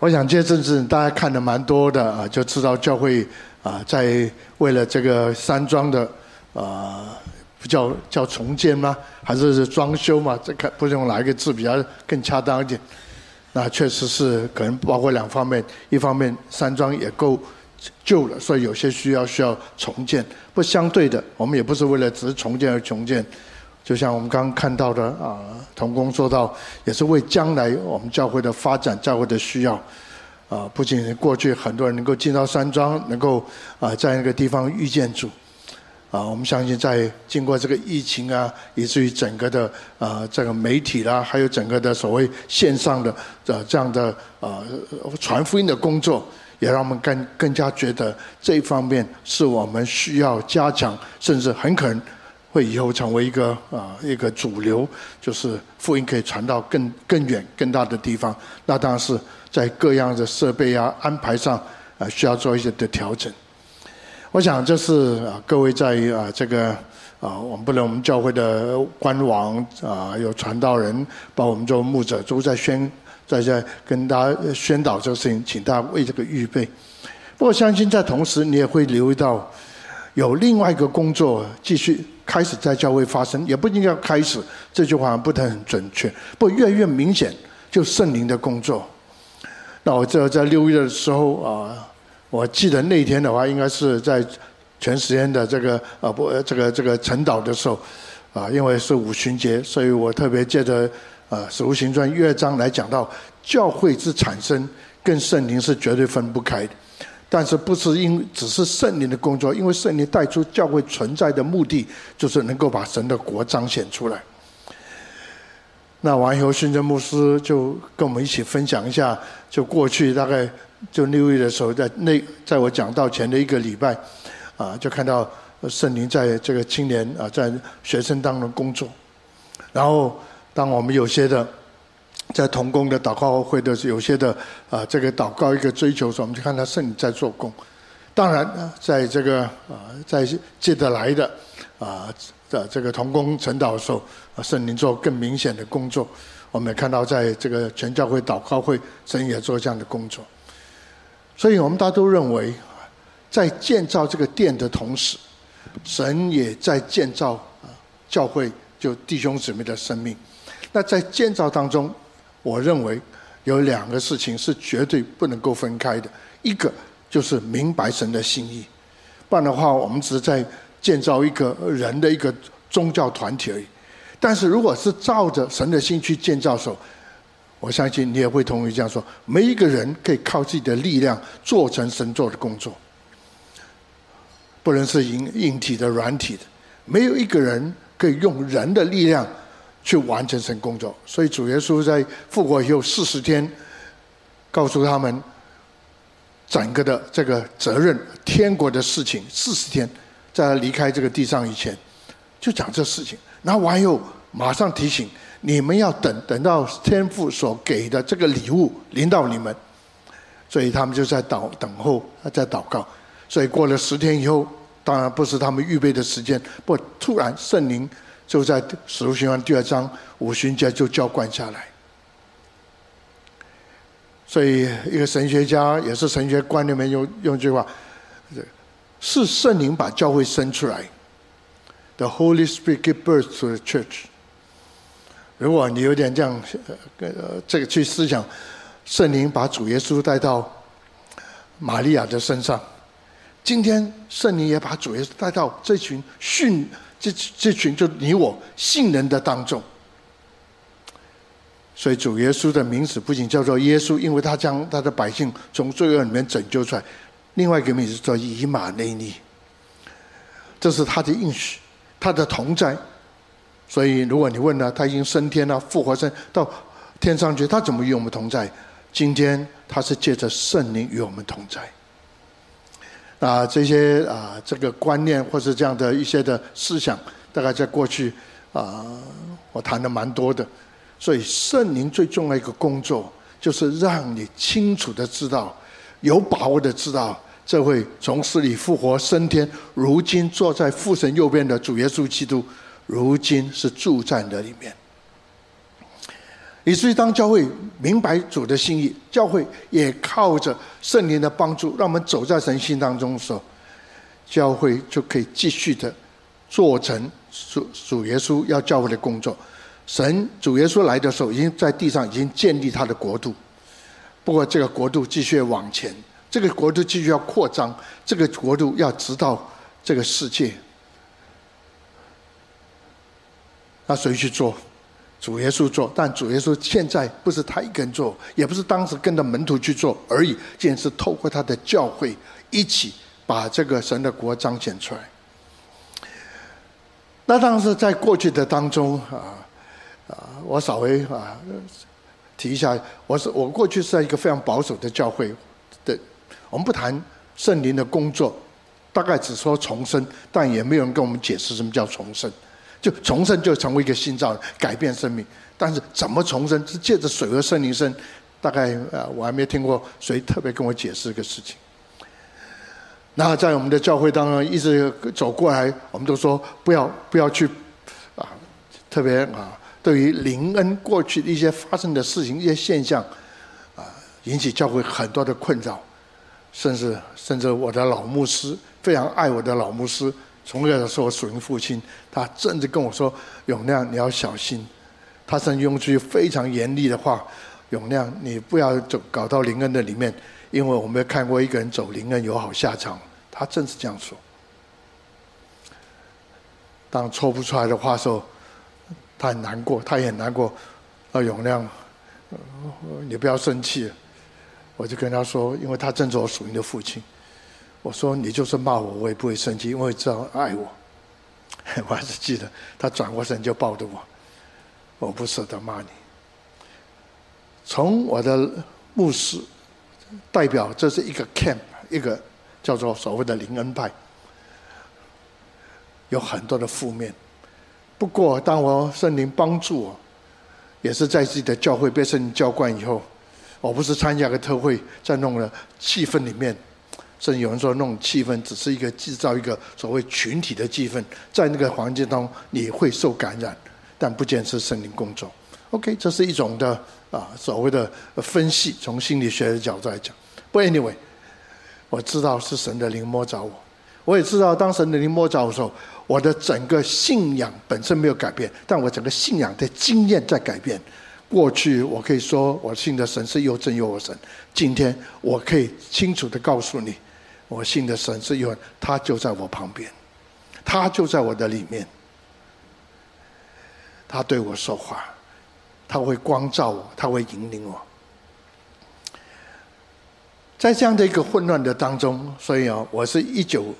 我想这阵子大家看的蛮多的啊，就知道教会啊，在为了这个山庄的啊，不叫叫重建吗？还是装修嘛？这看不知用哪一个字比较更恰当一点。那确实是可能包括两方面，一方面山庄也够旧了，所以有些需要需要重建。不相对的，我们也不是为了只是重建而重建。就像我们刚刚看到的啊，童工说到，也是为将来我们教会的发展、教会的需要。啊，不仅过去很多人能够进到山庄，能够啊在那个地方遇见主。啊，我们相信在经过这个疫情啊，以至于整个的啊这个媒体啦，还有整个的所谓线上的这这样的啊传福音的工作，也让我们更更加觉得这一方面是我们需要加强，甚至很可能。会以后成为一个啊一个主流，就是福音可以传到更更远、更大的地方。那当然是在各样的设备啊安排上啊需要做一些的调整。我想这是啊各位在啊这个啊我们不能我们教会的官网啊有传道人，包括我们做牧者都在宣在在跟大家宣导这个事情，请大家为这个预备。不过相信在同时你也会留意到有另外一个工作继续。开始在教会发生，也不一定要开始，这句话不太很准确。不过越来越明显，就圣灵的工作。那我这在六月的时候啊，我记得那天的话，应该是在全时间的这个啊不这个这个晨祷的时候啊，因为是五旬节，所以我特别借着啊《使徒行传》乐章来讲到教会之产生跟圣灵是绝对分不开的。但是不是因只是圣灵的工作，因为圣灵带出教会存在的目的，就是能够把神的国彰显出来。那完以后，宣真牧师就跟我们一起分享一下，就过去大概就六月的时候，在那在我讲道前的一个礼拜，啊，就看到圣灵在这个青年啊，在学生当中工作。然后，当我们有些的。在同工的祷告会的有些的啊，这个祷告一个追求时候，我们就看到圣灵在做工。当然，在这个啊，在接着来的啊的这个同工成祷的时候，圣灵做更明显的工作。我们也看到，在这个全教会祷告会，神也做这样的工作。所以我们大家都认为，在建造这个殿的同时，神也在建造啊教会，就弟兄姊妹的生命。那在建造当中，我认为有两个事情是绝对不能够分开的，一个就是明白神的心意，不然的话，我们只是在建造一个人的一个宗教团体而已。但是如果是照着神的心去建造的时候，我相信你也会同意这样说：没一个人可以靠自己的力量做成神做的工作，不论是硬硬体的、软体的，没有一个人可以用人的力量。去完成神工作，所以主耶稣在复活以后四十天，告诉他们整个的这个责任，天国的事情四十天，在他离开这个地上以前，就讲这事情。然后完以后，马上提醒你们要等等到天父所给的这个礼物临到你们，所以他们就在等等候，在祷告。所以过了十天以后，当然不是他们预备的时间，不突然圣灵。就在使徒行传第二章五旬节就浇灌下来，所以一个神学家也是神学观里面用用句话，是圣灵把教会生出来，The Holy Spirit give birth to the church。如果你有点这样呃这个去思想，圣灵把主耶稣带到玛利亚的身上，今天圣灵也把主耶稣带到这群训。这这群就你我信人的当中，所以主耶稣的名字不仅叫做耶稣，因为他将他的百姓从罪恶里面拯救出来；另外一个名字叫以马内利，这是他的应许，他的同在。所以如果你问他，他已经升天了，复活升到天上去，他怎么与我们同在？今天他是借着圣灵与我们同在。啊，这些啊，这个观念或是这样的一些的思想，大概在过去啊，我谈的蛮多的。所以圣灵最重要一个工作，就是让你清楚的知道，有把握的知道，这位从死里复活升天，如今坐在父神右边的主耶稣基督，如今是住在那里面。以至于当教会明白主的心意，教会也靠着圣灵的帮助，让我们走在神心当中的时候，教会就可以继续的做成主主耶稣要教会的工作。神主耶稣来的时候，已经在地上已经建立他的国度。不过这个国度继续往前，这个国度继续要扩张，这个国度要直到这个世界。那谁去做？主耶稣做，但主耶稣现在不是他一个人做，也不是当时跟着门徒去做而已，竟然是透过他的教会一起把这个神的国彰显出来。那当时在过去的当中啊啊，我稍微啊提一下，我是我过去是在一个非常保守的教会的，我们不谈圣灵的工作，大概只说重生，但也没有人跟我们解释什么叫重生。就重生就成为一个新造，改变生命。但是怎么重生？是借着水和圣灵生。大概呃，我还没听过谁特别跟我解释这个事情。那在我们的教会当中一直走过来，我们都说不要不要去啊，特别啊，对于灵恩过去的一些发生的事情、一些现象啊，引起教会很多的困扰，甚至甚至我的老牧师非常爱我的老牧师。从小是我属灵父亲，他甚至跟我说：“永亮，你要小心。”他甚至用句非常严厉的话：“永亮，你不要走搞到灵恩的里面，因为我没有看过一个人走灵恩有好下场。”他正是这样说。当说不出来的话时候，他很难过，他也很难过。啊，永亮，你不要生气。我就跟他说：“因为他正是我属灵的父亲。”我说，你就是骂我，我也不会生气，因为知道爱我。我还是记得他转过身就抱着我，我不舍得骂你。从我的牧师代表，这是一个 camp，一个叫做所谓的灵恩派，有很多的负面。不过，当我圣灵帮助我，也是在自己的教会被圣灵浇灌以后，我不是参加个特会，在弄了气氛里面。甚至有人说，那种气氛只是一个制造一个所谓群体的气氛，在那个环境当中你会受感染，但不见是圣灵工作。OK，这是一种的啊所谓的分析，从心理学的角度来讲。不，anyway，我知道是神的灵摸着我，我也知道当神的灵摸着我的时候，我的整个信仰本身没有改变，但我整个信仰的经验在改变。过去我可以说我信的神是又真又活神，今天我可以清楚的告诉你。我信的神是因为他就在我旁边，他就在我的里面，他对我说话，他会光照我，他会引领我。在这样的一个混乱的当中，所以啊，我是一九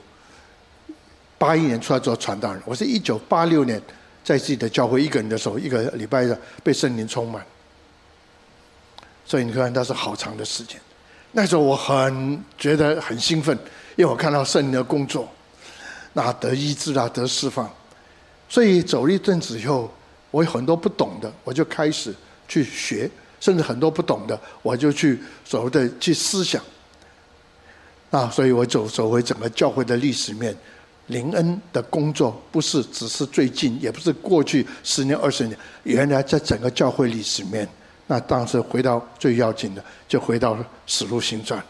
八一年出来做传道人，我是一九八六年在自己的教会一个人的时候，一个礼拜的被圣灵充满，所以你看，那是好长的时间。那时候我很觉得很兴奋，因为我看到圣灵的工作，那得医治啊，得释放。所以走了一阵子以后，我有很多不懂的，我就开始去学，甚至很多不懂的，我就去所谓的去思想。啊，所以我走走回整个教会的历史面，灵恩的工作不是只是最近，也不是过去十年二十年，原来在整个教会历史面。那当时回到最要紧的，就回到《使徒行传》。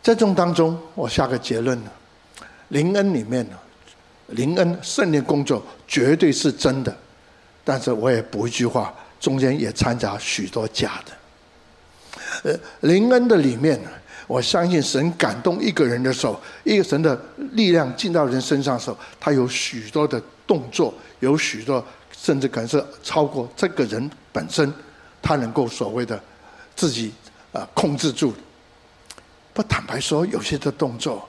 在这种当中，我下个结论呢：灵恩里面呢，灵恩圣灵工作绝对是真的，但是我也补一句话，中间也掺杂许多假的。呃，灵恩的里面，我相信神感动一个人的时候，一个神的力量进到人身上的时候，他有许多的动作，有许多。甚至可能是超过这个人本身，他能够所谓的自己啊控制住。不坦白说，有些的动作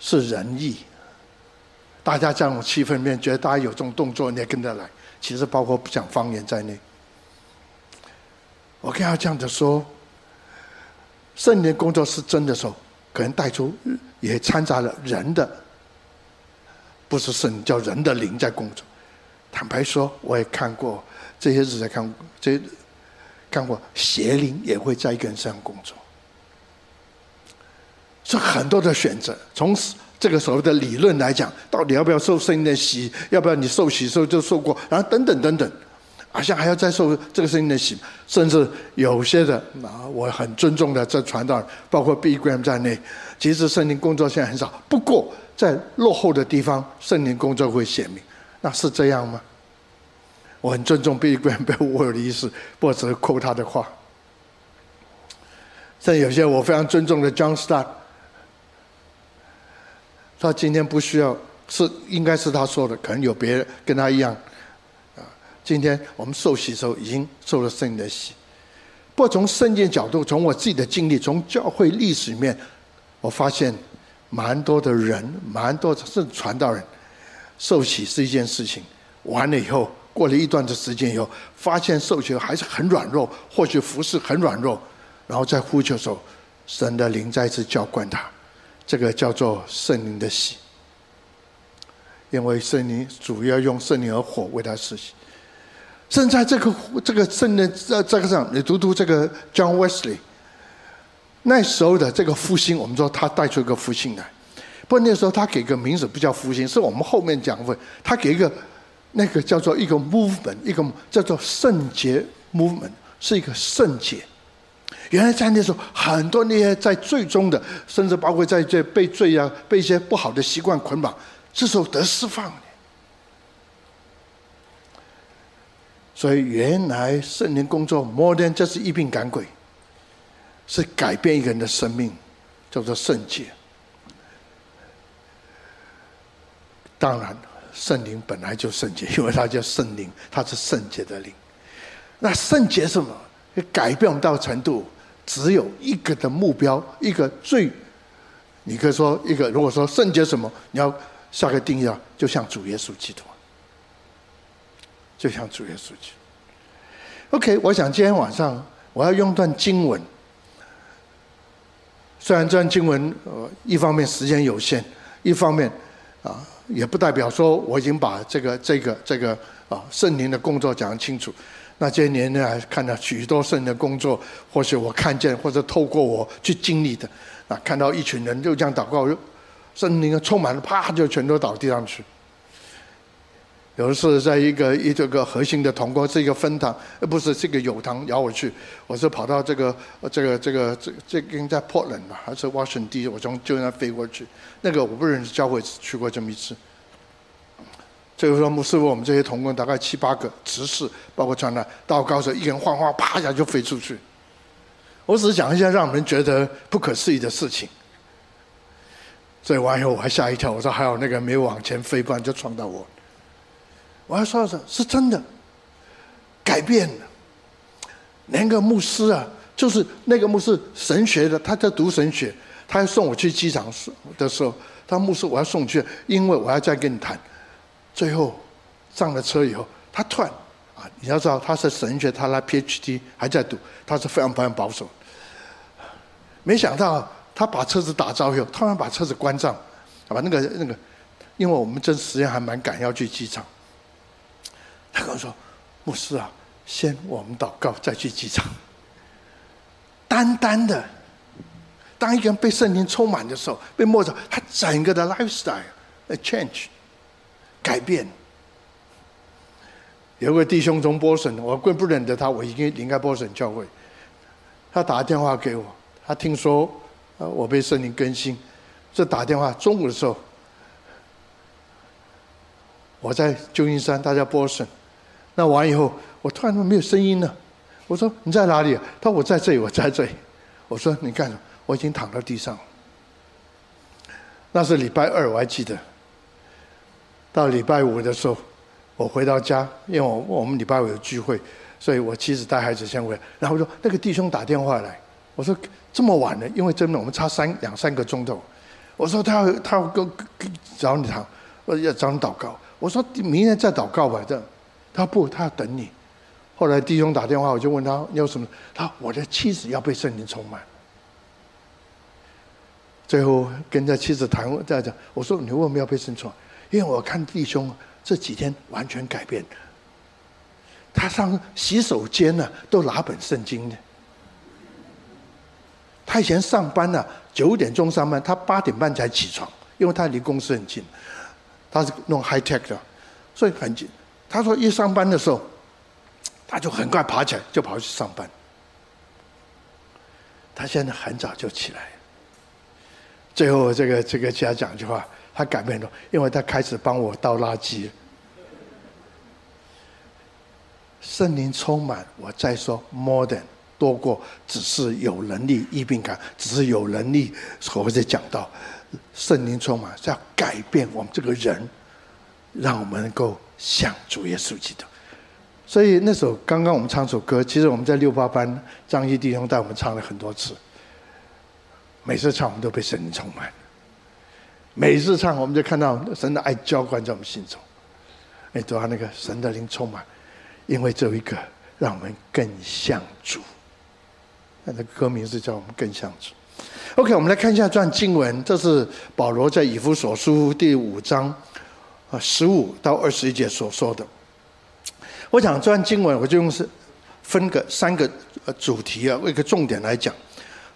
是仁义。大家这种气氛面，觉得大家有这种动作，你也跟着来。其实包括不讲方言在内。我跟他这样子说，圣灵工作是真的时候，可能带出也掺杂了人的，不是圣叫人的灵在工作。坦白说，我也看过这些日子，看这看过邪灵也会在一个人身上工作。是很多的选择。从这个所谓的理论来讲，到底要不要受圣灵的洗？要不要你受洗时候就受过？然后等等等等，好像还要再受这个圣灵的洗。甚至有些的啊，我很尊重的这传道，包括 B Graham 在内，其实圣灵工作现在很少。不过在落后的地方，圣灵工作会显明。那是这样吗？我很尊重 Billy Graham 被误会的意思，不过只是扣他的话。甚至有些我非常尊重的 John Stott，他今天不需要，是应该是他说的，可能有别人跟他一样。啊，今天我们受洗的时候已经受了圣的洗。不过从圣经角度，从我自己的经历，从教会历史里面，我发现蛮多的人，蛮多是传道人，受洗是一件事情，完了以后。过了一段的时间以后，发现受洗还是很软弱，或许服侍很软弱，然后在呼求的时候，神的灵再次浇灌他，这个叫做圣灵的洗。因为圣灵主要用圣灵和火为他施洗。正在这个这个圣灵在这个上，你读读这个 John Wesley，那时候的这个复兴，我们说他带出一个复兴来。不过那时候他给个名字不叫复兴，是我们后面讲过，他给一个。那个叫做一个 movement，一个叫做圣洁 movement，是一个圣洁。原来在那时候，很多那些在罪中的，甚至包括在这被罪啊、被一些不好的习惯捆绑，这时候得释放。所以原来圣灵工作，more than 这是一病赶鬼，是改变一个人的生命，叫做圣洁。当然。圣灵本来就圣洁，因为它叫圣灵，它是圣洁的灵。那圣洁什么？改变我们到程度，只有一个的目标，一个最，你可以说一个。如果说圣洁什么，你要下个定义啊，就像主耶稣基督，就像主耶稣基督。OK，我想今天晚上我要用段经文，虽然这段经文呃，一方面时间有限，一方面啊。也不代表说我已经把这个这个这个啊圣灵的工作讲清楚。那这些年呢，看到许多圣灵的工作，或许我看见或者透过我去经历的，啊，看到一群人就这样祷告，圣灵充满了，啪就全都倒地上去。有的是在一个一这个核心的铜锅，是一个分堂，呃，不是这个友堂邀我去，我是跑到这个这个这个这这应该在 Portland 吧，还是 Washington 我从就那飞过去。那个我不认识教会，去过这么一次。这个说牧师，我们这些同工大概七八个执事，包括传道，到高时一个人晃晃，啪一下就飞出去。我只是讲一下让人觉得不可思议的事情。所以完以后我还吓一跳，我说还有那个没有往前飞，不然就撞到我。我还说的是是真的，改变了。连个牧师啊，就是那个牧师神学的，他在读神学，他要送我去机场的时候，他牧师我要送去，因为我要再跟你谈。最后上了车以后，他突然啊，你要知道他是神学，他来 PhD 还在读，他是非常非常保守。没想到他把车子打着以后，突然把车子关上，把那个那个，因为我们这时间还蛮赶要去机场。他跟我说：“牧师啊，先我们祷告，再去机场。”单单的，当一个人被圣灵充满的时候，被摸着，他整个的 lifestyle change 改变。有个弟兄从波神，我更不认得他，我已经离开波神教会。他打电话给我，他听说我被圣灵更新，这打电话中午的时候，我在旧金山，他在波神。那完以后，我突然没有声音了。我说：“你在哪里？”他说：“我在这里，我在这里。”我说：“你干什么？”我已经躺在地上了。那是礼拜二，我还记得。到礼拜五的时候，我回到家，因为我我们礼拜五有聚会，所以我妻子带孩子先回来。然后说：“那个弟兄打电话来。”我说：“这么晚了，因为真的我们差三两三个钟头。”我说：“他要他要跟找你谈，要找你祷告。”我说：“明天再祷告吧。”这样。他不，他要等你。后来弟兄打电话，我就问他你有什么？他我的妻子要被圣灵充满。最后跟他妻子谈，在讲，我说你为什么要被圣充满？因为我看弟兄这几天完全改变。他上洗手间呢，都拿本圣经的。他以前上班呢、九点钟上班，他八点半才起床，因为他离公司很近，他是弄 high tech 的，所以很近。他说一上班的时候，他就很快爬起来就跑去上班。他现在很早就起来。最后这个这个家讲一句话，他改变了，因为他开始帮我倒垃圾。圣灵充满，我再说 more than 多过只是有能力医病感，只是有能力。我在讲到圣灵充满是要改变我们这个人，让我们能够像主耶稣基督。所以那首刚刚我们唱首歌，其实我们在六八班张毅弟兄带我们唱了很多次。每次唱我们都被神充满，每次唱我们就看到神的爱浇灌在我们心中，哎，都要那个神的灵充满。因为只有一个，让我们更像主。那个歌名是叫我们更像主。OK，我们来看一下这段经文，这是保罗在以弗所书第五章啊十五到二十一节所说的。我讲这段经文，我就用是分个三个主题啊，一个重点来讲，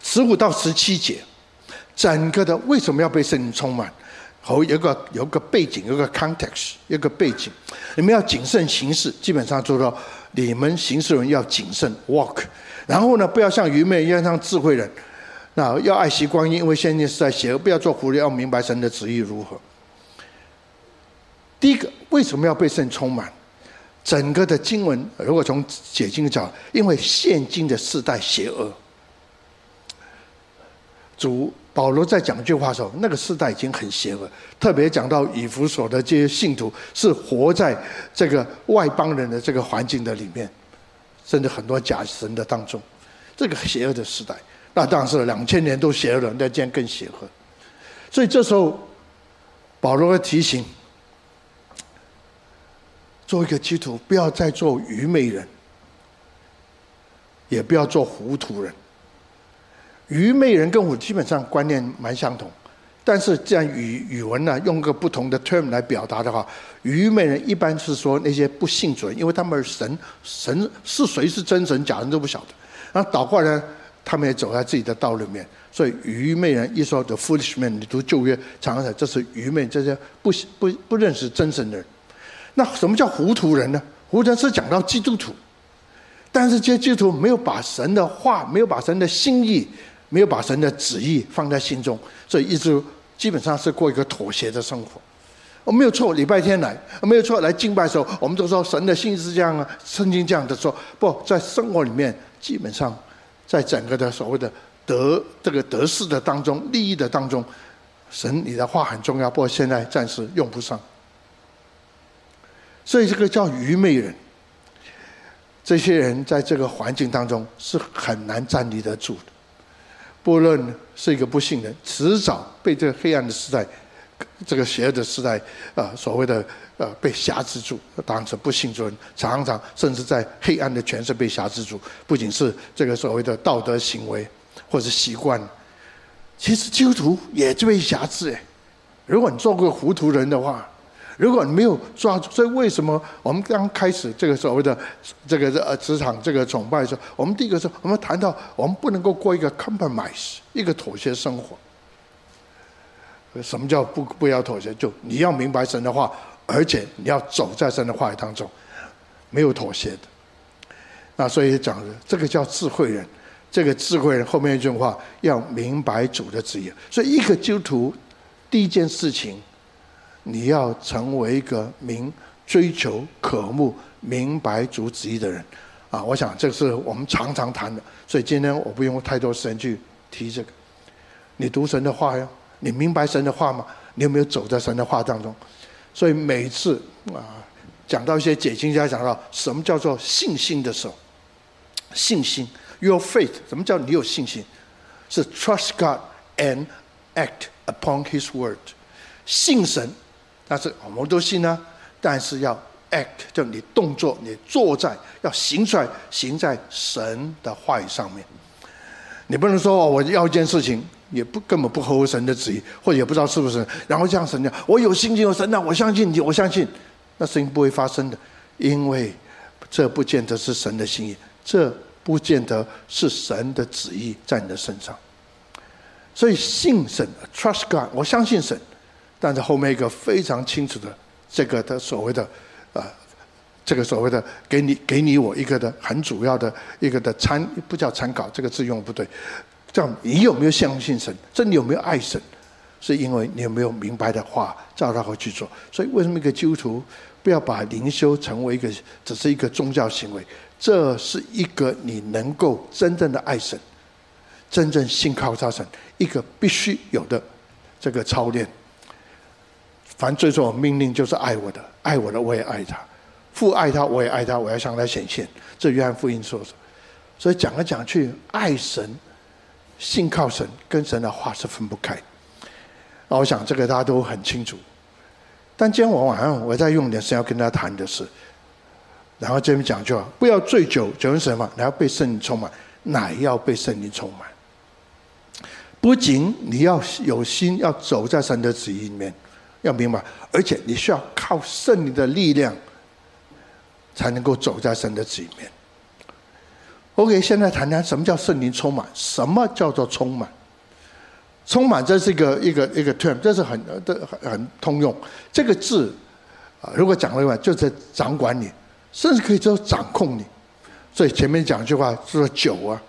十五到十七节，整个的为什么要被圣灵充满？好有个有个背景，有个 context，有个背景。你们要谨慎行事，基本上做到你们行事人要谨慎 walk。然后呢，不要像愚昧人，要像智慧人。那要爱惜光阴，因为现在是在邪恶，不要做狐狸，要明白神的旨意如何。第一个，为什么要被圣充满？整个的经文，如果从解经讲，因为现今的世代邪恶，主。保罗在讲这句话的时候，那个时代已经很邪恶，特别讲到以弗所的这些信徒是活在这个外邦人的这个环境的里面，甚至很多假神的当中，这个邪恶的时代，那当然是两千年都邪恶了，那今天更邪恶。所以这时候，保罗会提醒，做一个基督徒，不要再做愚昧人，也不要做糊涂人。愚昧人跟我基本上观念蛮相同，但是这样语语文呢，用个不同的 term 来表达的话，愚昧人一般是说那些不信主，因为他们神神是谁是真神假神都不晓得，然后倒过来，他们也走在自己的道路里面，所以愚昧人一说 the foolish man，你读旧约常常讲这是愚昧，这些不不不认识真神的人。那什么叫糊涂人呢？糊涂人是讲到基督徒，但是这些基督徒没有把神的话，没有把神的心意。没有把神的旨意放在心中，所以一直基本上是过一个妥协的生活。我没有错，礼拜天来没有错，来敬拜的时候，我们都说神的心意是这样啊，圣经这样的说。不在生活里面，基本上在整个的所谓的得这个得势的当中，利益的当中，神你的话很重要，不过现在暂时用不上。所以这个叫愚昧人。这些人在这个环境当中是很难站立得住的。不论是一个不信人，迟早被这个黑暗的时代、这个邪恶的时代啊，所谓的呃被挟制住，当成不信之人，常常甚至在黑暗的权势被挟制住。不仅是这个所谓的道德行为或者习惯，其实基督徒也就被挟制。如果你做个糊涂人的话。如果你没有抓住，所以为什么我们刚开始这个所谓的这个呃职场这个崇拜的时候，我们第一个说我们谈到我们不能够过一个 compromise，一个妥协生活。什么叫不不要妥协？就你要明白神的话，而且你要走在神的话语当中，没有妥协的。那所以讲的这个叫智慧人，这个智慧人后面一句话要明白主的旨意。所以一个基督徒第一件事情。你要成为一个明追求、渴慕、明白主旨意的人，啊！我想这是我们常常谈的，所以今天我不用太多时间去提这个。你读神的话呀，你明白神的话吗？你有没有走在神的话当中？所以每一次啊，讲到一些解经家讲到什么叫做信心的时候，信心，your faith，什么叫你有信心？是 trust God and act upon His word，信神。但是我们都信呢，但是要 act，就你动作，你坐在要行出来，行在神的话语上面。你不能说我要一件事情，也不根本不合乎神的旨意，或者也不知道是不是，然后这样神讲，我有信心有神啊，我相信你，我相信，那事情不会发生的，因为这不见得是神的心意，这不见得是神的旨意在你的身上。所以信神，trust God，我相信神，但是后面一个非常清楚的这个的所谓的、呃，这个所谓的给你给你我一个的很主要的一个的参不叫参考，这个字用不对，叫你有没有相信神？这你有没有爱神？是因为你有没有明白的话照他会去做？所以为什么一个基督徒不要把灵修成为一个只是一个宗教行为？这是一个你能够真正的爱神、真正信靠他神一个必须有的这个操练。凡最终我命令就是爱我的，爱我的我也爱他，父爱他我也爱他，我要向他显现。这约翰福音说的。所以讲来讲去，爱神、信靠神跟神的话是分不开。那我想这个大家都很清楚，但今天我晚上我再用点时间要跟大家谈的是，然后这边讲就不要醉酒，酒是什么？你要被圣灵充满，乃要被圣灵充满。不仅你要有心要走在神的旨意里面，要明白，而且你需要靠圣灵的力量，才能够走在神的子里面。OK，现在谈谈什么叫圣灵充满？什么叫做充满？充满，这是一个一个一个 term，这是很的很很通用。这个字啊，如果讲了一句，就是掌管你，甚至可以说掌控你。所以前面讲一句话，说酒啊，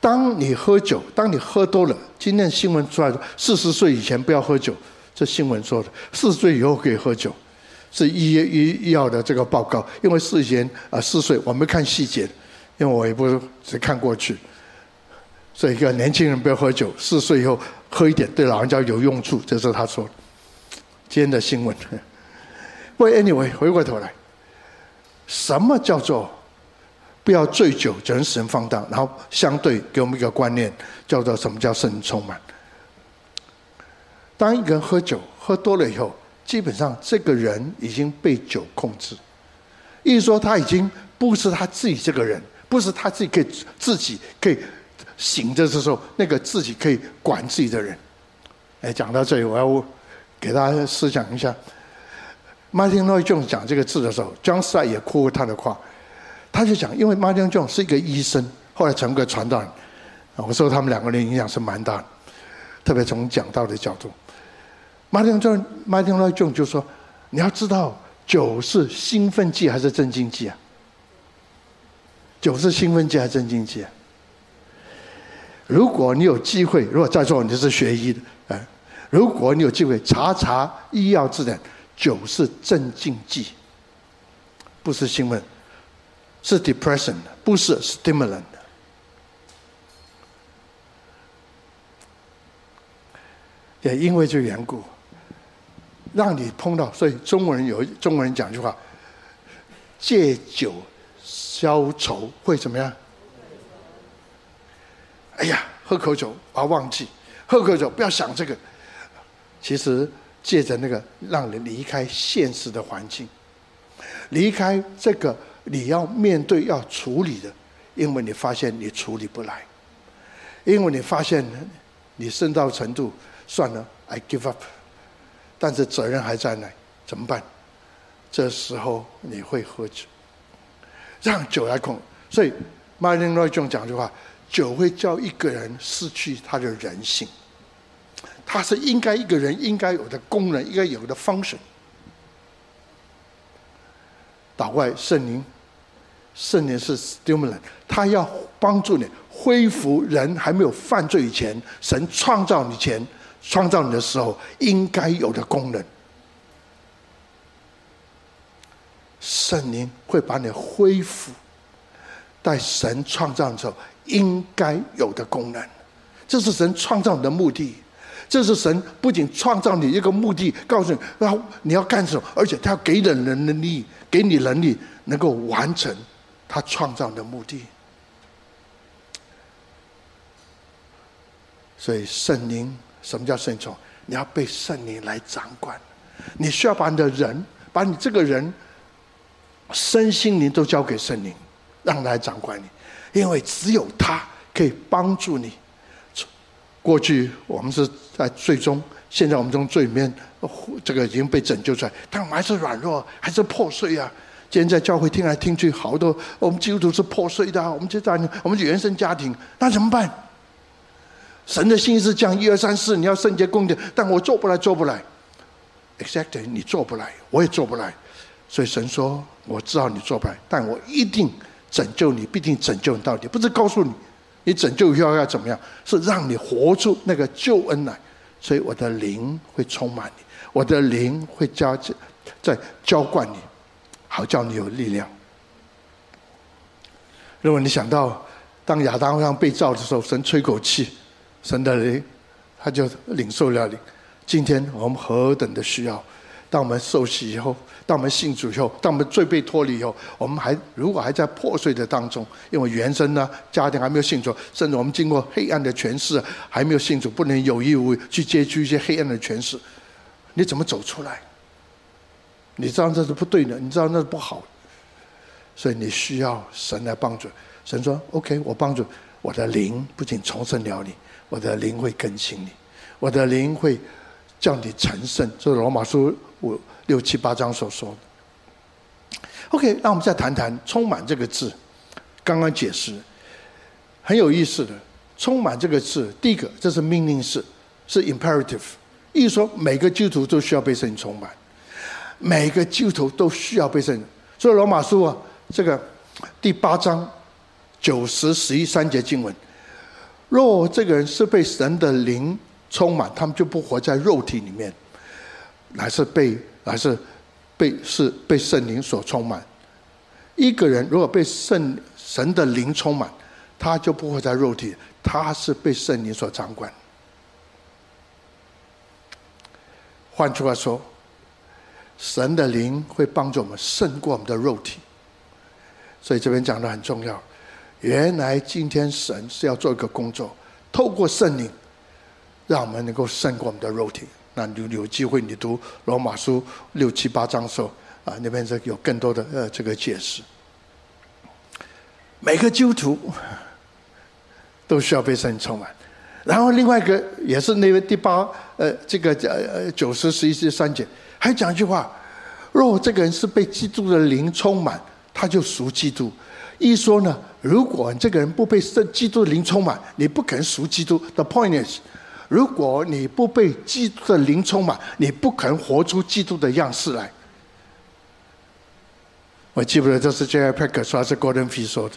当你喝酒，当你喝多了，今天新闻出来说，四十岁以前不要喝酒，这新闻说的，四十岁以后可以喝酒，是医医医药的这个报告。因为事前啊四岁，我没看细节，因为我也不只看过去。所以一个年轻人不要喝酒，四十岁以后。喝一点对老人家有用处，这是他说的。今天的新闻。不过 anyway，回过头来，什么叫做不要醉酒，人使人放荡？然后相对给我们一个观念，叫做什么叫圣灵充满？当一个人喝酒喝多了以后，基本上这个人已经被酒控制，意思说他已经不是他自己这个人，不是他自己可以自己可以。醒着的时候，那个自己可以管自己的人。哎，讲到这里，我要给大家思想一下。Martyn Lloyd 讲这个字的时候，John Stott 也哭过他的话。他就讲，因为 Martyn Lloyd 是一个医生，后来成为传道人。我说他们两个人影响是蛮大的，特别从讲道的角度。Martyn Lloyd-Martyn Lloyd-Jones 就说：“你要知道，酒是兴奋剂还是镇静剂啊？酒是兴奋剂还是镇静剂啊？”如果你有机会，如果在座你是学医的，哎，如果你有机会查查医药字典，酒是镇静剂，不是兴奋，是 depression，不是 stimulant。也因为这缘故，让你碰到，所以中国人有中国人讲句话：借酒消愁会怎么样？哎呀，喝口酒，我要忘记；喝口酒，不要想这个。其实借着那个，让你离开现实的环境，离开这个你要面对、要处理的，因为你发现你处理不来，因为你发现你深到程度，算了，I give up。但是责任还在那，怎么办？这时候你会喝酒，让酒来控。所以，Martyn Lloyd-Jones 讲句话。酒会叫一个人失去他的人性，他是应该一个人应该有的功能，应该有的 function。岛外圣灵，圣灵是 stimulant，他要帮助你恢复人还没有犯罪以前，神创造你前，创造你的时候应该有的功能。圣灵会把你恢复，在神创造的时候。应该有的功能，这是神创造你的目的。这是神不仅创造你一个目的，告诉你，然后你要干什么，而且他要给人能力，给你能力，能够完成他创造的目的。所以圣灵，什么叫圣宠？你要被圣灵来掌管。你需要把你的人，把你这个人身心灵都交给圣灵，让他来掌管你。因为只有他可以帮助你。过去我们是在罪中，现在我们从罪里面，这个已经被拯救出来，但我们还是软弱，还是破碎啊！今天在教会听来听去，好多我们基督徒是破碎的，我们就在我们原生家庭，那怎么办？神的心是讲，一二三四，你要圣洁公义，但我做不来，做不来。Exactly，你做不来，我也做不来。所以神说：“我知道你做不来，但我一定拯救你，必定拯救你到底。不是告诉你，你拯救以后要怎么样，是让你活出那个救恩来。所以我的灵会充满你，我的灵会加在浇灌你，好叫你有力量。如果你想到当亚当刚被造的时候，神吹口气。”神的灵，他就领受了你。今天我们何等的需要！当我们受洗以后，当我们信主以后，当我们罪被脱离以后，我们还如果还在破碎的当中，因为原生呢，家庭还没有信主，甚至我们经过黑暗的权势，还没有信主，不能有意无意去接触一些黑暗的权势，你怎么走出来？你知道这是不对的，你知道那是不好，所以你需要神来帮助。神说：“OK，我帮助我的灵，不仅重生了你。”我的灵会更新你，我的灵会叫你成圣，这是罗马书五六七八章所说的。OK，那我们再谈谈“充满”这个字。刚刚解释很有意思的，“充满”这个字，第一个这是命令式，是 imperative，意思说每个基督徒都需要被圣灵充满，每个基督徒都需要被圣灵。所以罗马书啊，这个第八章九十十一三节经文。若这个人是被神的灵充满，他们就不活在肉体里面，乃是被乃是被是被圣灵所充满。一个人如果被圣神的灵充满，他就不会在肉体，他是被圣灵所掌管。换句话说，神的灵会帮助我们胜过我们的肉体，所以这边讲的很重要。原来今天神是要做一个工作，透过圣灵，让我们能够胜过我们的肉体。那你有机会你读罗马书六七八章的时候，啊，那边是有更多的呃这个解释。每个基督徒都需要被圣灵充满。然后另外一个也是那个第八呃这个呃九十十一十三节，还讲一句话：若这个人是被基督的灵充满，他就属基督。一说呢，如果这个人不被圣基督的灵充满，你不可能属基督。The point is，如果你不被基督的灵充满，你不可能活出基督的样式来。我记不得这是 J.I. Packer 说还是 Gordon Fee 说的。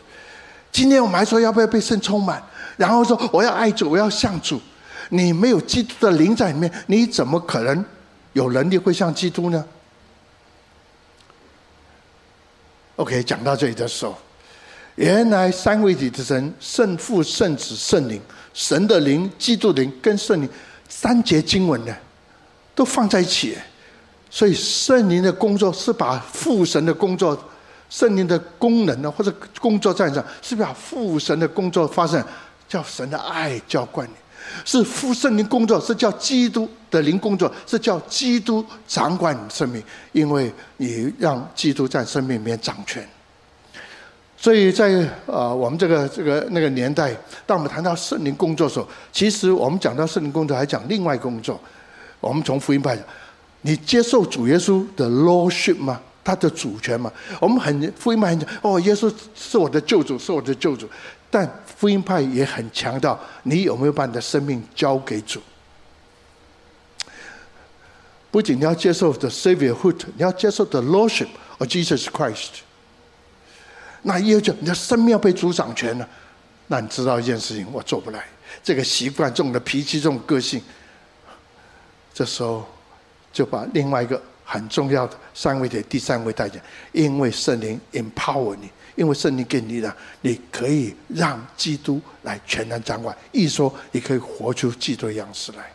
今天我们还说要不要被圣充满，然后说我要爱主，我要像主。你没有基督的灵在里面，你怎么可能有能力会像基督呢？OK，讲到这里的时候。原来三位一体的神，圣父、圣子、圣灵，神的灵、基督灵跟圣灵三节经文呢，都放在一起。所以圣灵的工作是把父神的工作、圣灵的功能呢，或者工作在上，是把父神的工作发生，叫神的爱浇灌你；是父圣灵工作，是叫基督的灵工作，是叫基督掌管你生命，因为你让基督在生命里面掌权。所以在啊，我们这个这个那个年代，当我们谈到圣灵工作的时候，其实我们讲到圣灵工作，还讲另外工作。我们从福音派讲，你接受主耶稣的 Lordship 吗？他的主权吗？我们很福音派很讲，哦，耶稣是我的救主，是我的救主。但福音派也很强调，你有没有把你的生命交给主？不仅你要接受 the Saviorhood，你要接受 the Lordship of Jesus Christ。那也就你的生命要被主掌权了，那你知道一件事情，我做不来。这个习惯、这种的脾气、这种个性，这时候就把另外一个很重要的三位的第三位带进，因为圣灵 empower 你，因为圣灵给你了，你可以让基督来全然掌管。一说，你可以活出基督的样式来。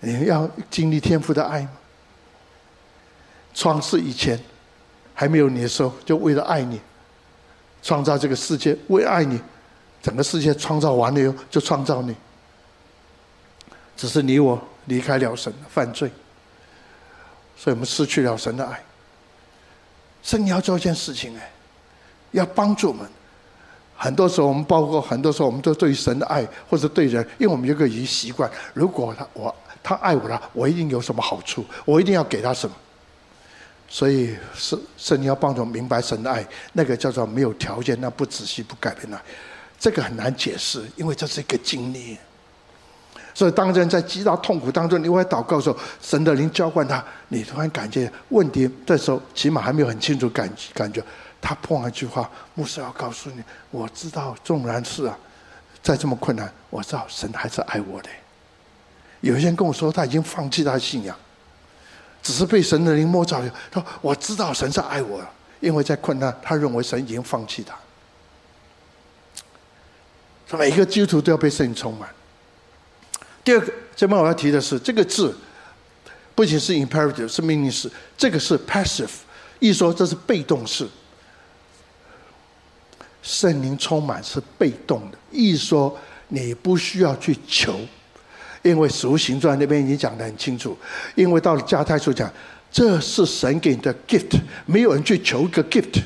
你要经历天父的爱吗？创世以前。还没有你的时候，就为了爱你，创造这个世界，为爱你，整个世界创造完了以后，就创造你。只是你我离开了神，犯罪，所以我们失去了神的爱。神要做一件事情哎，要帮助我们。很多时候，我们包括很多时候，我们都对神的爱，或者对人，因为我们有个习习惯，如果他我他爱我了，我一定有什么好处，我一定要给他什么。所以是神要帮助明白神的爱，那个叫做没有条件、那不仔细、不改变的。这个很难解释，因为这是一个经历。所以当人在极大痛苦当中，你会祷告的时候，神的灵浇灌他，你突然感觉问题，这时候起码还没有很清楚感感觉。他碰一句话，牧师要告诉你，我知道纵然是啊，再这么困难，我知道神还是爱我的。有些人跟我说，他已经放弃他的信仰，只是被神的灵摸着。他说：“我知道神是爱我，因为在困难，他认为神已经放弃他。”说每一个基督徒都要被圣灵充满。第二个，这边我要提的是，这个字不仅是 imperative 是命令式，这个是 passive，意思说这是被动式。圣灵充满是被动的，意思说你不需要去求，因为使徒行传那边已经讲得很清楚，因为到了加拉太书讲，这是神给你的 gift，没有人去求一个 gift，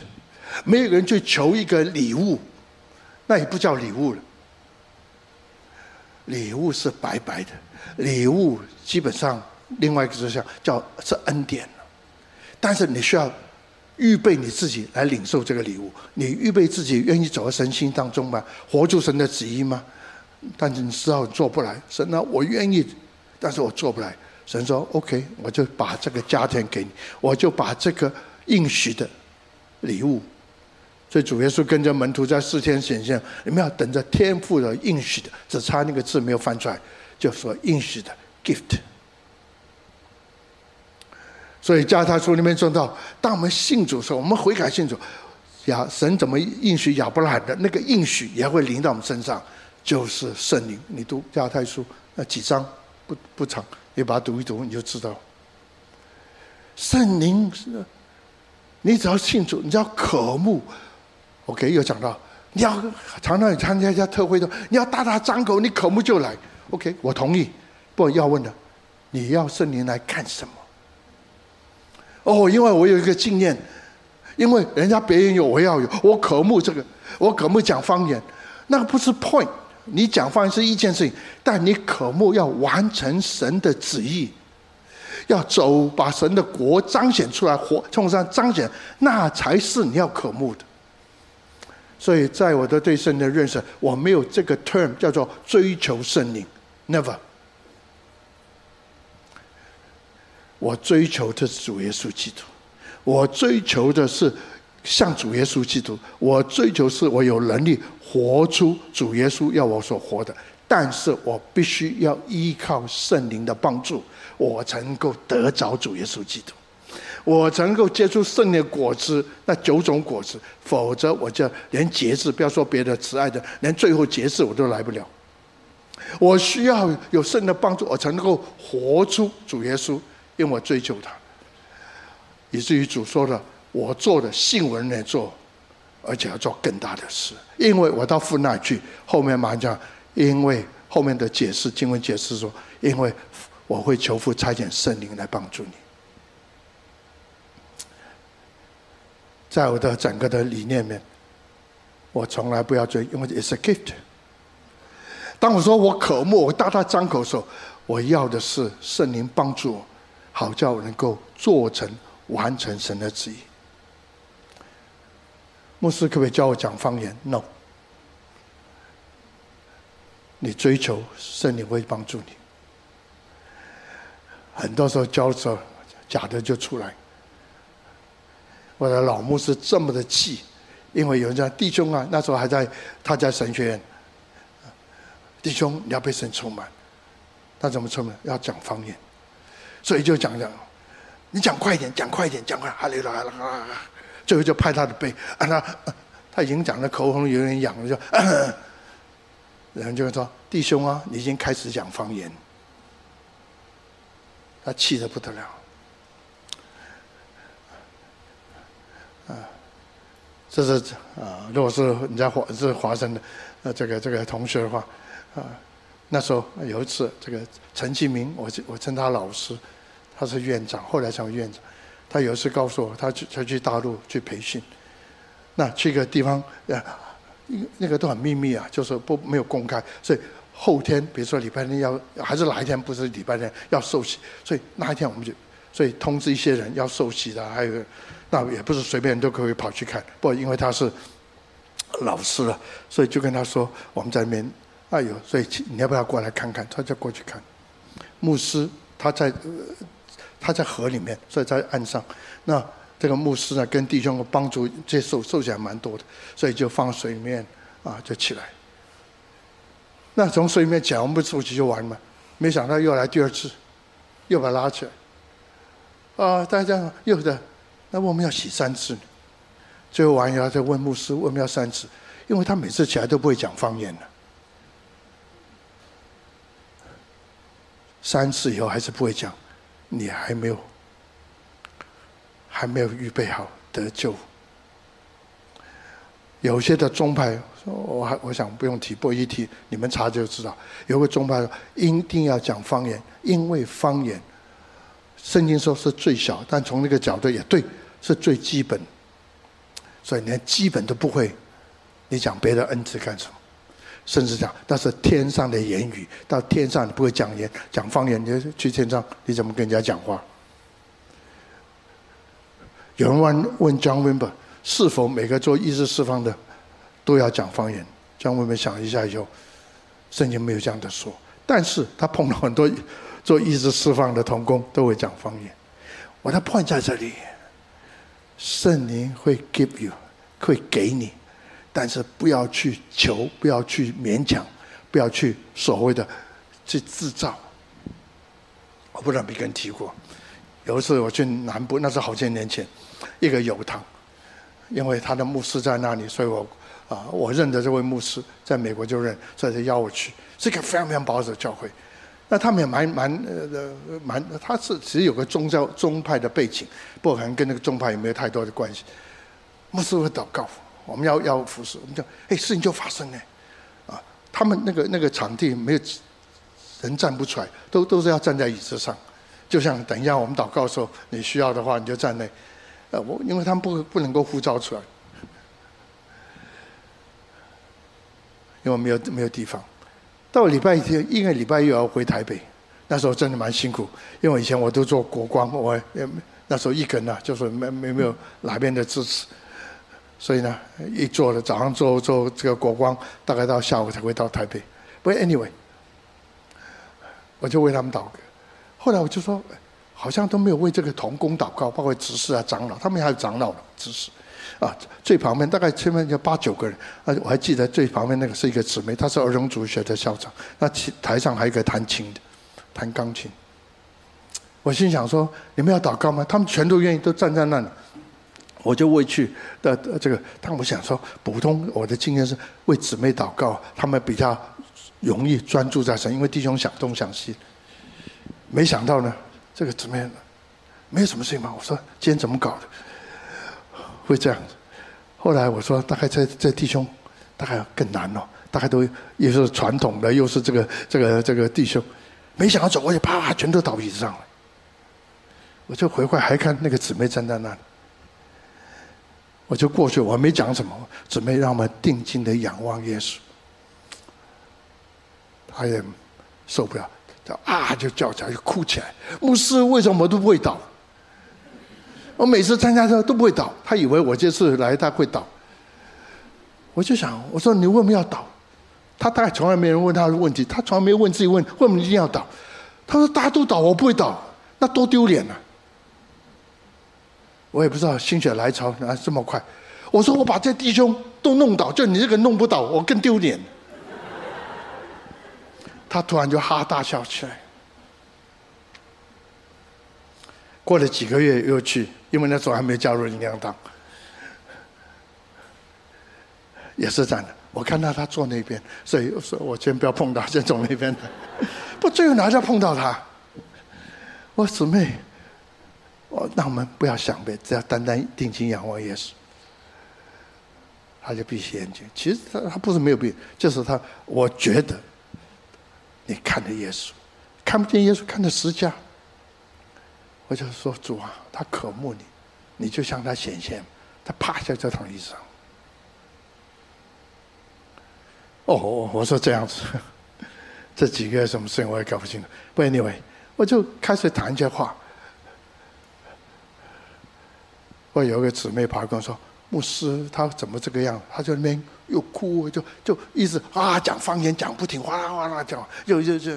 没有人去求一个礼物，那也不叫礼物了。礼物是白白的，礼物基本上另外一个就是叫是恩典，但是你需要预备你自己来领受这个礼物。你预备自己愿意走到神心当中吗？活出神的旨意吗？但是你知道做不来，神呢？我愿意，但是我做不来。神说：“OK，我就把这个家庭给你，我就把这个应许的礼物。”所以主耶稣跟着门徒在四天显现，你们要等着天赋的应许的，只差那个字没有翻出来，就说应许的 gift。所以加拉太书里面说到，当我们信主的时候，我们悔改信主，亚神怎么应许亚伯拉罕的那个应许也会临到我们身上，就是圣灵。你读加太书那几章不不长，你把它读一读，你就知道。圣灵是，你只要信主，你只要渴慕。OK，又讲到你要常常参加一下特会的，你要大大张口，你渴慕就来。OK，我同意。不要问了，你要圣灵来干什么？哦，因为我有一个经验，因为人家别人有，我要有。我渴慕这个，我渴慕讲方言，那个不是 point。你讲方言是一件事情，但你渴慕要完成神的旨意，要走把神的国彰显出来，活从上彰显，那才是你要渴慕的。所以在我的对圣的认识，我没有这个 term 叫做追求圣灵，never。我追求的是主耶稣基督，我追求的是像主耶稣基督，我追求是我有能力活出主耶稣要我所活的，但是我必须要依靠圣灵的帮助，我才能够得着主耶稣基督。我才能够结出圣灵的果子，那九种果子，否则我就连节制，不要说别的慈爱的，连最后节制我都来不了。我需要有圣的帮助，我才能够活出主耶稣，因为我追求他。以至于主说了，我做的信文来做，而且要做更大的事，因为我到父那去。后面马上讲，因为后面的解释经文解释说，因为我会求父差遣圣灵来帮助你。在我的整个的理念里面，我从来不要追，因为 it's a gift。当我说我渴慕，我大大张口说，我要的是圣灵帮助我，好叫我能够做成完成神的旨意。牧师可不可以教我讲方言？No。你追求圣灵会帮助你，很多时候教的时候，假的就出来。我的老牧师这么的气，因为有人讲弟兄啊，那时候还在他在神学院，弟兄你要被神充满，他怎么充满？要讲方言，所以就讲讲，你讲快一点，讲快一点，讲快，哈利路亚，最后就拍他的背，啊他他已经讲的口红有点痒了，就，人就说弟兄啊，你已经开始讲方言，他气得不得了。啊这是啊，如果是你在华是华生的，呃，这个这个同学的话，啊，那时候有一次，这个陈其明，我我称他老师，他是院长，后来成为院长。他有一次告诉我，他去他去大陆去培训，那去个地方，呃，那个都很秘密啊，就是不没有公开，所以后天，比如说礼拜天要还是哪一天不是礼拜天要受洗，所以那一天我们就所以通知一些人要受洗的，还有。那也不是随便都可以跑去看，不，因为他是老师了，所以就跟他说我们在那边，哎呦，所以你要不要过来看看？他就过去看，牧师他在他在河里面，所以在岸上。那这个牧师呢，跟弟兄帮助接受受起来蛮多的，所以就放水面啊，就起来。那从水面讲，我们不出去就完嘛？没想到又来第二次，又把他拉起来。啊，大家又的，那我们要洗三次。最后完以后，再问牧师为什么要三次？因为他每次起来都不会讲方言的。三次以后还是不会讲，你还没有，还没有预备好得救。有些的宗派，我还我想不用提，不一提，你们查就知道。有个宗派说一定要讲方言，因为方言。圣经说是最小，但从那个角度也对，是最基本。所以连基本都不会，你讲别的恩赐干什么？甚至讲那是天上的言语，到天上你不会讲言，讲方言，你去天上你怎么跟人家讲话？有人问问 John Wimber 是否每个做意识释放的都要讲方言？John Wimber 想一下以后，圣经没有这样的说，但是他碰到很多。做意识释放的同工都会讲方言，我的 point 在这里，圣灵会 give you，会给你，但是不要去求，不要去勉强，不要去所谓的去制造。我不知道没跟人提过，有一次我去南部，那是好些年前，一个油堂，因为他的牧师在那里，所以我啊，我认得这位牧师，在美国就认，所以就邀我去，是一个非常非常保守的教会。那他们也蛮蛮呃蛮，他是其实有个宗教宗派的背景，不过可能跟那个宗派也没有太多的关系。牧师会祷告，我们要要服侍，我们就哎事情就发生了，啊，他们那个那个场地没有人站不出来，都都是要站在椅子上，就像等一下我们祷告的时候，你需要的话你就站那，呃我因为他们不不能够呼召出来，因为没有没有地方。到礼拜天，一个礼拜又要回台北，那时候真的蛮辛苦，因为以前我都做国光，我也那时候一个人呢，就是没没没有哪边的支持，所以呢，一做了早上做做这个国光，大概到下午才会到台北。不过 anyway，我就为他们祷告。后来我就说，好像都没有为这个童工祷告，包括执事啊、长老，他们还有长老的执事。啊，最旁边大概前面有八九个人，啊，我还记得最旁边那个是一个姊妹，她是儿童主学的校长。那台上还有一个弹琴的，弹钢琴。我心想说：你们要祷告吗？他们全都愿意，都站在那里。我就为去的这个，但我想说，普通我的经验是为姊妹祷告，他们比较容易专注在神，因为弟兄想东想西。没想到呢，这个姊妹没有什么事情嘛。我说今天怎么搞的？会这样子，后来我说大概这这弟兄，大概更难哦，大概都又是传统的，又是这个这个这个弟兄，没想到走过去，啪，全都倒椅子上了。我就回过来还看那个姊妹站在那里，我就过去，我没讲什么，准备让我们定睛的仰望耶稣，他也受不了，就啊就叫起来就哭起来，牧师为什么都不会倒？我每次参加的时候都不会倒，他以为我这次来他会倒。我就想，我说你为什么要倒？他大概从来没人问他的问题，他从来没问自己问为什么一定要倒。他说大家都倒，我不会倒，那多丢脸啊！我也不知道心血来潮啊这么快。我说我把这弟兄都弄倒，就你这个弄不倒，我更丢脸。他突然就哈哈大笑起来。过了几个月又去。因为那时候还没加入灵粮堂，也是这样的。我看到他坐那边，所以说我先不要碰到，先走那边的。不，最后哪家碰到他？我姊妹，哦那我们不要想呗，只要单单定睛仰望耶稣，他就闭起眼睛。其实他他不是没有闭，就是他，我觉得你看着耶稣，看不见耶稣，看着十架。我就说主啊，他渴慕你，你就向他显现。他趴下这躺椅上。哦，我说这样子，这几个什么事情我也搞不清楚。不，anyway，我就开始谈一些话。我有一个姊妹跑来跟我说：“牧师他怎么这个样？他就那边又哭，就就一直啊讲方言讲不停，哗啦哗啦讲，就就就。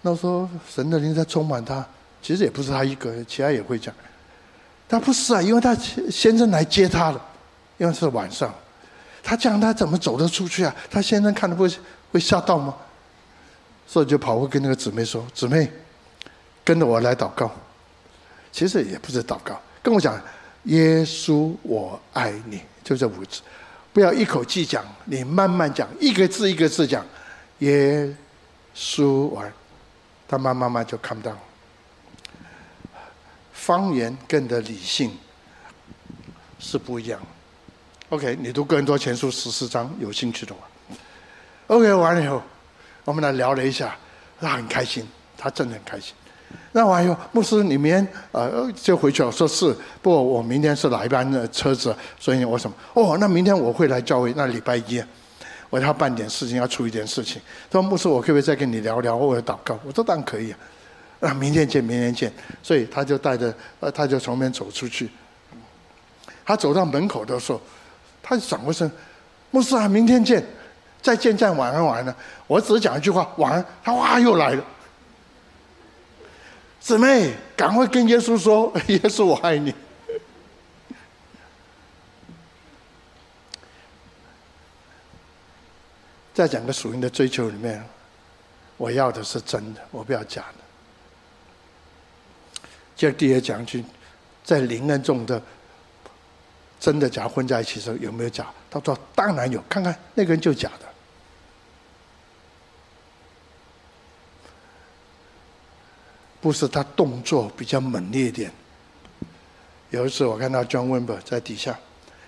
那时候神的灵在充满他，其实也不是他一个，其他也会讲。他不是啊，因为他先生来接他了，因为是晚上。他这样他怎么走得出去啊？他先生看了会会吓到吗？所以就跑过跟那个姊妹说：“姊妹，跟着我来祷告。”其实也不是祷告，跟我讲。耶稣，我爱你，就这五个字，不要一口气讲，你慢慢讲，一个字一个字讲。耶稣，我爱，他慢慢慢就看不到。方言跟你的理性是不一样。OK，你读更多前书十四章，有兴趣的话。OK，完了以后，我们来聊了一下，他很开心，他真的很开心。那我还有，牧师，你明天呃就回去了。说是，不过我明天是哪一班的车子，所以我什么？哦，那明天我会来教会。那礼拜一，我要办点事情，要处理点事情。他说牧师，我可不可以再跟你聊聊，或者祷告？我说当然可以啊。那明天见，明天见。所以他就带着呃，他就从那边走出去。他走到门口的时候，他转过身，牧师啊，明天见，再见再晚安晚安。我只讲一句话，晚安。他哇又来了。姊妹，赶快跟耶稣说：“ 耶稣，我爱你。”在整个属灵的追求里面，我要的是真的，我不要假的。接着第二讲句，在灵恩中的真的假混在一起的时候，有没有假？他说：“当然有，看看那个人就假的。”不是他动作比较猛烈一点。有一次我看到 John Wimber 在底下，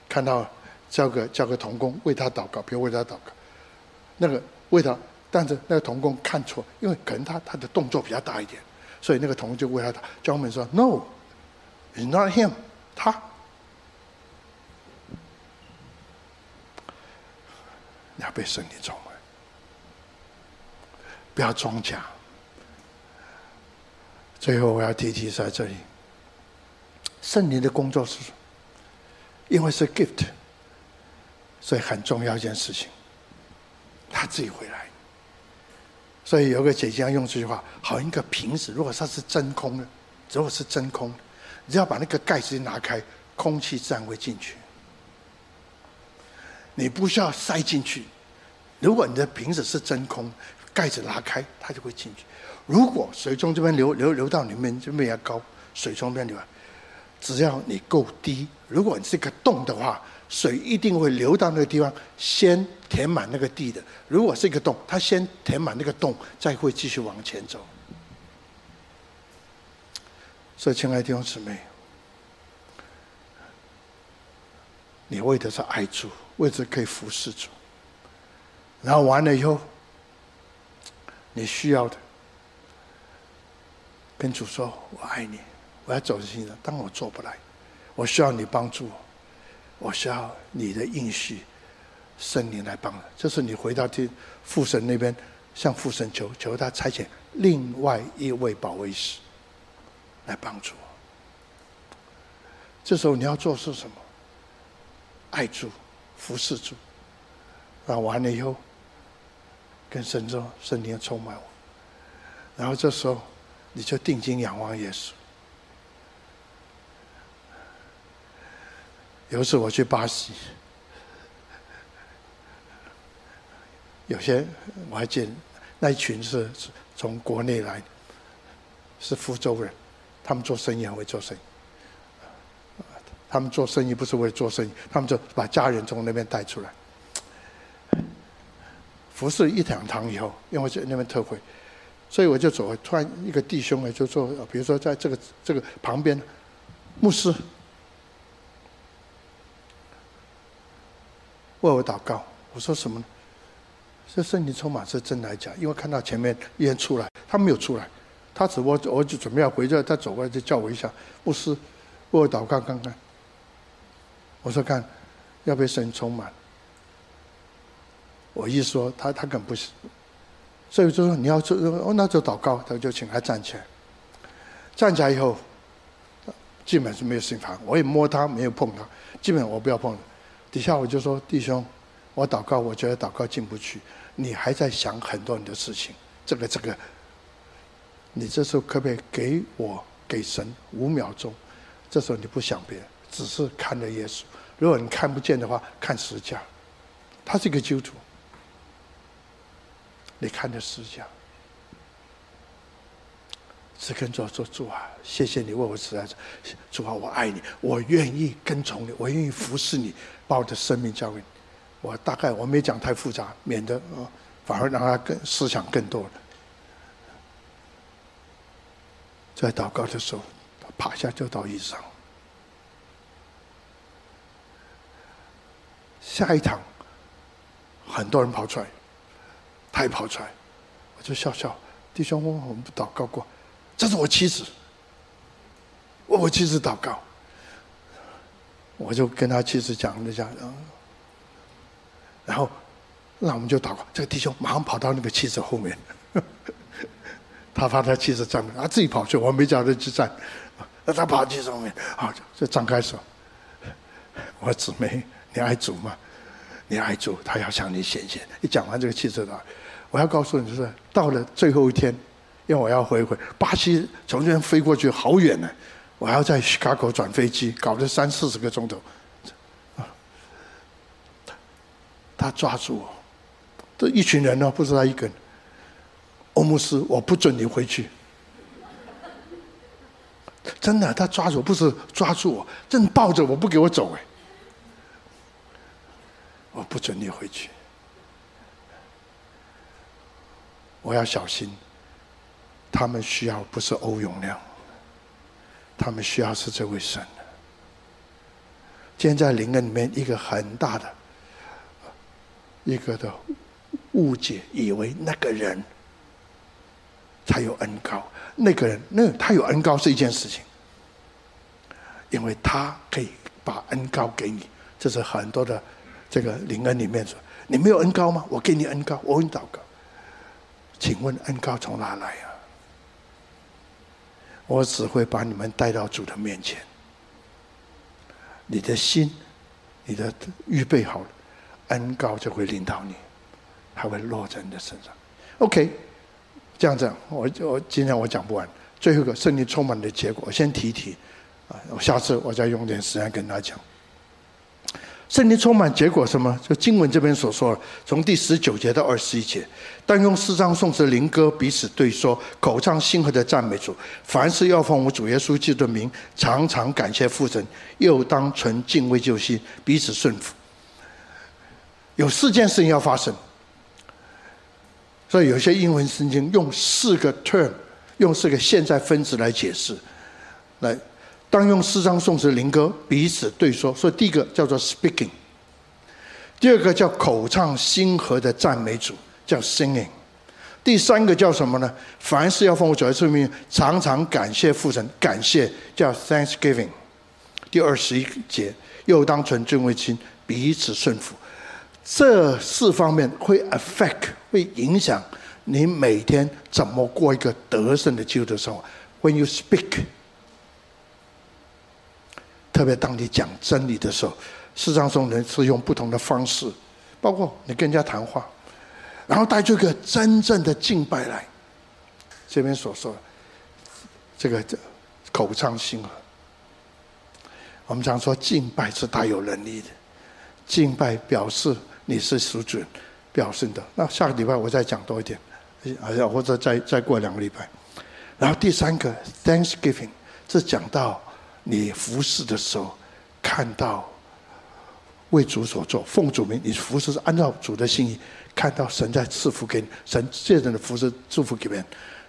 看到叫个叫个童工为他祷告，比如为他祷告，那个为他，但是那个童工看错，因为可能他他的动作比较大一点，所以那个童工就为他祷。John Wimber 说：“No，it's not him，他。”要被圣灵充满，不要装假。最后我要提提在这里，圣灵的工作是，因为是 gift，所以很重要一件事情，他自己回来。所以有个姐姐要用这句话，好像一个瓶子，如果它是真空的，如果是真空，只要把那个盖子一拿开，空气自然会进去，你不需要塞进去。如果你的瓶子是真空，盖子拉开，它就会进去。如果水从这边流流流到里面，这边也高，水从这边流，只要你够低，如果你是个洞的话，水一定会流到那个地方，先填满那个地的。如果是一个洞，它先填满那个洞，再会继续往前走。所以，亲爱的弟兄姊妹，你为的是爱主，为的可以服侍主，然后完了以后，你需要的。跟主说：“我爱你，我要走进去的。当我做不来，我需要你帮助我，我需要你的应许，圣灵来帮我。就是你回到天父神那边，向父神求，求他差遣另外一位保卫师来帮助我。这时候你要做是什么？爱主，服侍主。然后完了以后，跟神说：圣灵充满我。然后这时候。”你就定睛仰望耶稣。有一次我去巴西，有些我还见那一群是从国内来，是福州人，他们做生意很会做生意。他们做生意不是为了做生意，他们就把家人从那边带出来。服侍一两堂以后，因为在那边特会。所以我就走，突然一个弟兄呢，就说，比如说在这个这个旁边，牧师为我祷告。我说什么呢？这圣灵充满是真来讲，因为看到前面一人出来，他没有出来，他只我我就准备要回去，他走过来就叫我一下，牧师为我祷告看看。我说看，要被圣灵充满。我一说他他更不行。所以就说你要做哦，那就祷告，他就请他站起来。站起来以后，基本是没有事情发生。我也摸他，没有碰他，基本我不要碰。底下我就说：“弟兄，我祷告，我觉得祷告进不去。你还在想很多你的事情，这个这个。你这时候可不可以给我给神五秒钟？这时候你不想别人，只是看着耶稣。如果你看不见的话，看十架。他是一个基督徒，你看着十架。”只跟主说：“主啊，谢谢你为我死在这。主啊，我爱你，我愿意跟从你，我愿意服侍你，把我的生命交给你。我大概我没讲太复杂，免得啊，反而让他更思想更多了。在祷告的时候，他趴下就到椅子上。下一堂，很多人跑出来，他也跑出来，我就笑笑，弟兄，我们不祷告过。”这是我妻子，为我妻子祷告。我就跟他妻子讲了一下，然后，那我们就祷告。这个弟兄马上跑到那个妻子后面，他怕他妻子站，他自己跑去，我没叫他去站。那他跑到妻子后面，好，就张开手。我姊妹，你爱主吗？你爱主，他要向你显现。一讲完这个妻子的，我要告诉你，就是到了最后一天。因为我要回回巴西，从这边飞过去好远呢，我还要在芝加哥转飞机，搞了三四十个钟头。他抓住我，这一群人呢，不是他一个人。欧姆斯，我不准你回去。真的，他抓住我，不是抓住我，正抱着我不给我走哎。我不准你回去，我要小心。他们需要不是欧永亮，他们需要是这位神。今天在灵恩里面，一个很大的一个的误解，以为那个人才有恩高，那个人那他有恩高是一件事情，因为他可以把恩高给你，这是很多的这个灵恩里面说，你没有恩高吗？我给你恩高，我为你祷告。请问恩膏从哪来啊？我只会把你们带到主的面前。你的心，你的预备好了，恩膏就会领导你，还会落在你的身上。OK，这样子，我我今天我讲不完。最后一个圣灵充满的结果，我先提一提啊，我下次我再用点时间跟他讲。圣灵充满结果什么？就经文这边所说的，从第十九节到二十一节，但用诗章颂词灵歌彼此对说，口唱心和的赞美主。凡事要奉我主耶稣基督的名，常常感谢父神，又当存敬畏救心，彼此顺服。有四件事情要发生，所以有些英文圣经用四个 term，用四个现在分词来解释，来。当用诗章、颂词、灵歌彼此对说，所以第一个叫做 speaking，第二个叫口唱心和的赞美主，叫 singing，第三个叫什么呢？凡事要奉我主耶稣名，常常感谢父神，感谢叫 thanksgiving。第二十一节又当存敬畏心，彼此顺服，这四方面会 affect 会影响你每天怎么过一个得胜的基督的生活。When you speak。特别当你讲真理的时候，世上中人是用不同的方式，包括你跟人家谈话，然后带出一个真正的敬拜来。这边所说的这个口唱心和，我们常说敬拜是大有能力的，敬拜表示你是属主，表示的。那下个礼拜我再讲多一点，或者再再过两个礼拜。然后第三个 Thanksgiving，这讲到。你服侍的时候，看到为主所做，奉主名，你服侍是按照主的心意，看到神在赐福给你，神借着的服侍祝福给别人，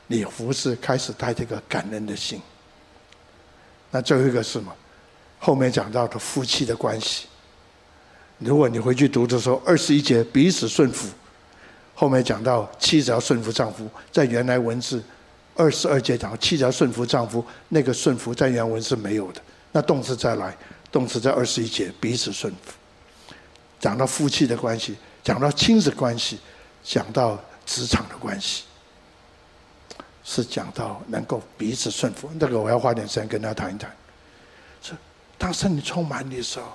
你服侍开始带这个感恩的心。那最后一个是什么？后面讲到的夫妻的关系。如果你回去读的时候，二十一节彼此顺服，后面讲到妻子要顺服丈夫，在原来文字。二十二节讲妻子顺服丈夫，那个顺服在原文是没有的。那动词再来，动词在二十一节彼此顺服，讲到夫妻的关系，讲到亲子关系，讲到职场的关系，是讲到能够彼此顺服。那个我要花点时间跟他谈一谈。是当圣灵充满你的时候，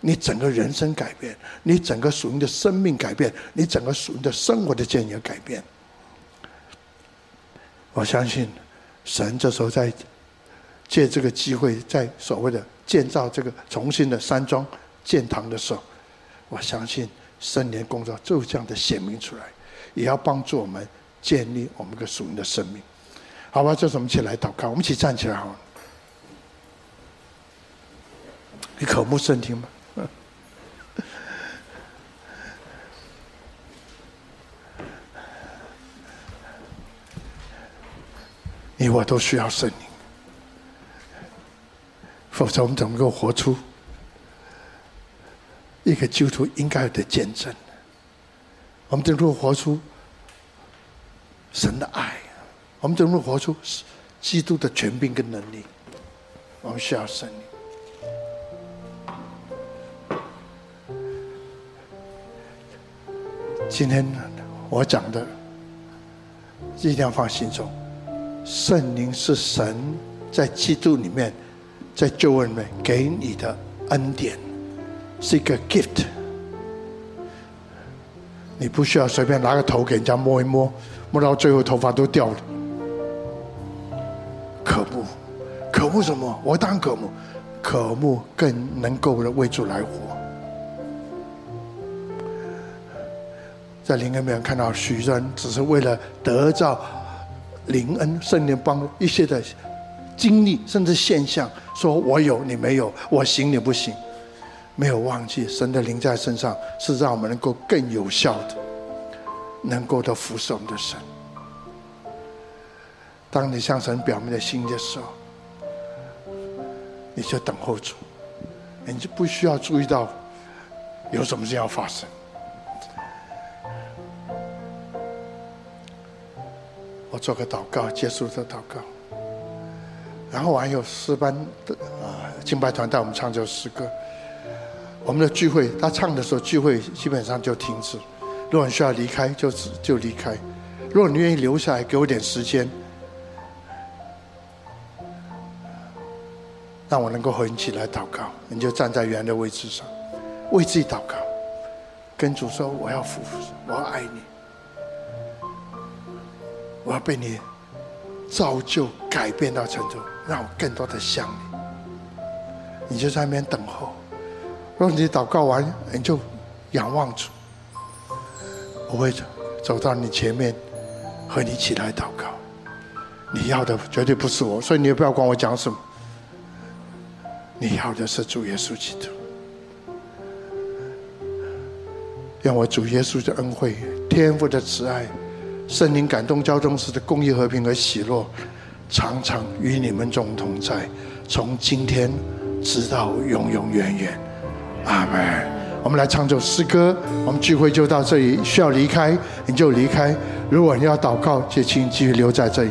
你整个人生改变，你整个属灵的生命改变，你整个属灵的生活的建议改变。我相信神这时候在借这个机会，在所谓的建造这个重新的山庄建堂的时候，我相信圣灵工作就这样的显明出来，也要帮助我们建立我们个属灵的生命。好吧，这时我们一起来祷告，我们一起站起来好了。你渴慕圣听吗？你我都需要圣灵，否则我们怎么能够活出一个基督徒应该有的见证？我们怎么能够活出神的爱？我们怎么能够活出基督的权柄跟能力？我们需要圣灵。今天我讲的一定要放心中。圣灵是神在基督里面，在救恩里面给你的恩典，是一个 gift。你不需要随便拿个头给人家摸一摸，摸到最后头发都掉了。渴慕，渴慕什么？我当然渴慕，渴慕更能够的为主来活。在灵恩面看到许多人只是为了得到。灵恩圣灵帮一些的经历，甚至现象，说我有你没有，我行你不行，没有忘记神的灵在身上，是让我们能够更有效的，能够的服侍我们的神。当你向神表明的心的时候，你就等候主，你就不需要注意到有什么事要发生。我做个祷告，结束这祷告。然后我还有诗班的啊，敬拜团带我们唱这首诗歌。我们的聚会，他唱的时候，聚会基本上就停止。如果你需要离开，就就离开。如果你愿意留下来，给我点时间，让我能够和你一起来祷告，你就站在原来的位置上，为自己祷告，跟主说：“我要服服，我要爱你。”我要被你造就、改变到程度，让我更多的像你。你就在那边等候。如果你祷告完，你就仰望主。我会走到你前面，和你一起来祷告。你要的绝对不是我，所以你也不要管我讲什么。你要的是主耶稣基督。愿我主耶稣的恩惠、天父的慈爱。圣灵感动交通时的公益、和平和喜乐，常常与你们众同在，从今天直到永永远远。阿门。我们来唱首诗歌。我们聚会就到这里，需要离开你就离开。如果你要祷告，就请继续留在这里。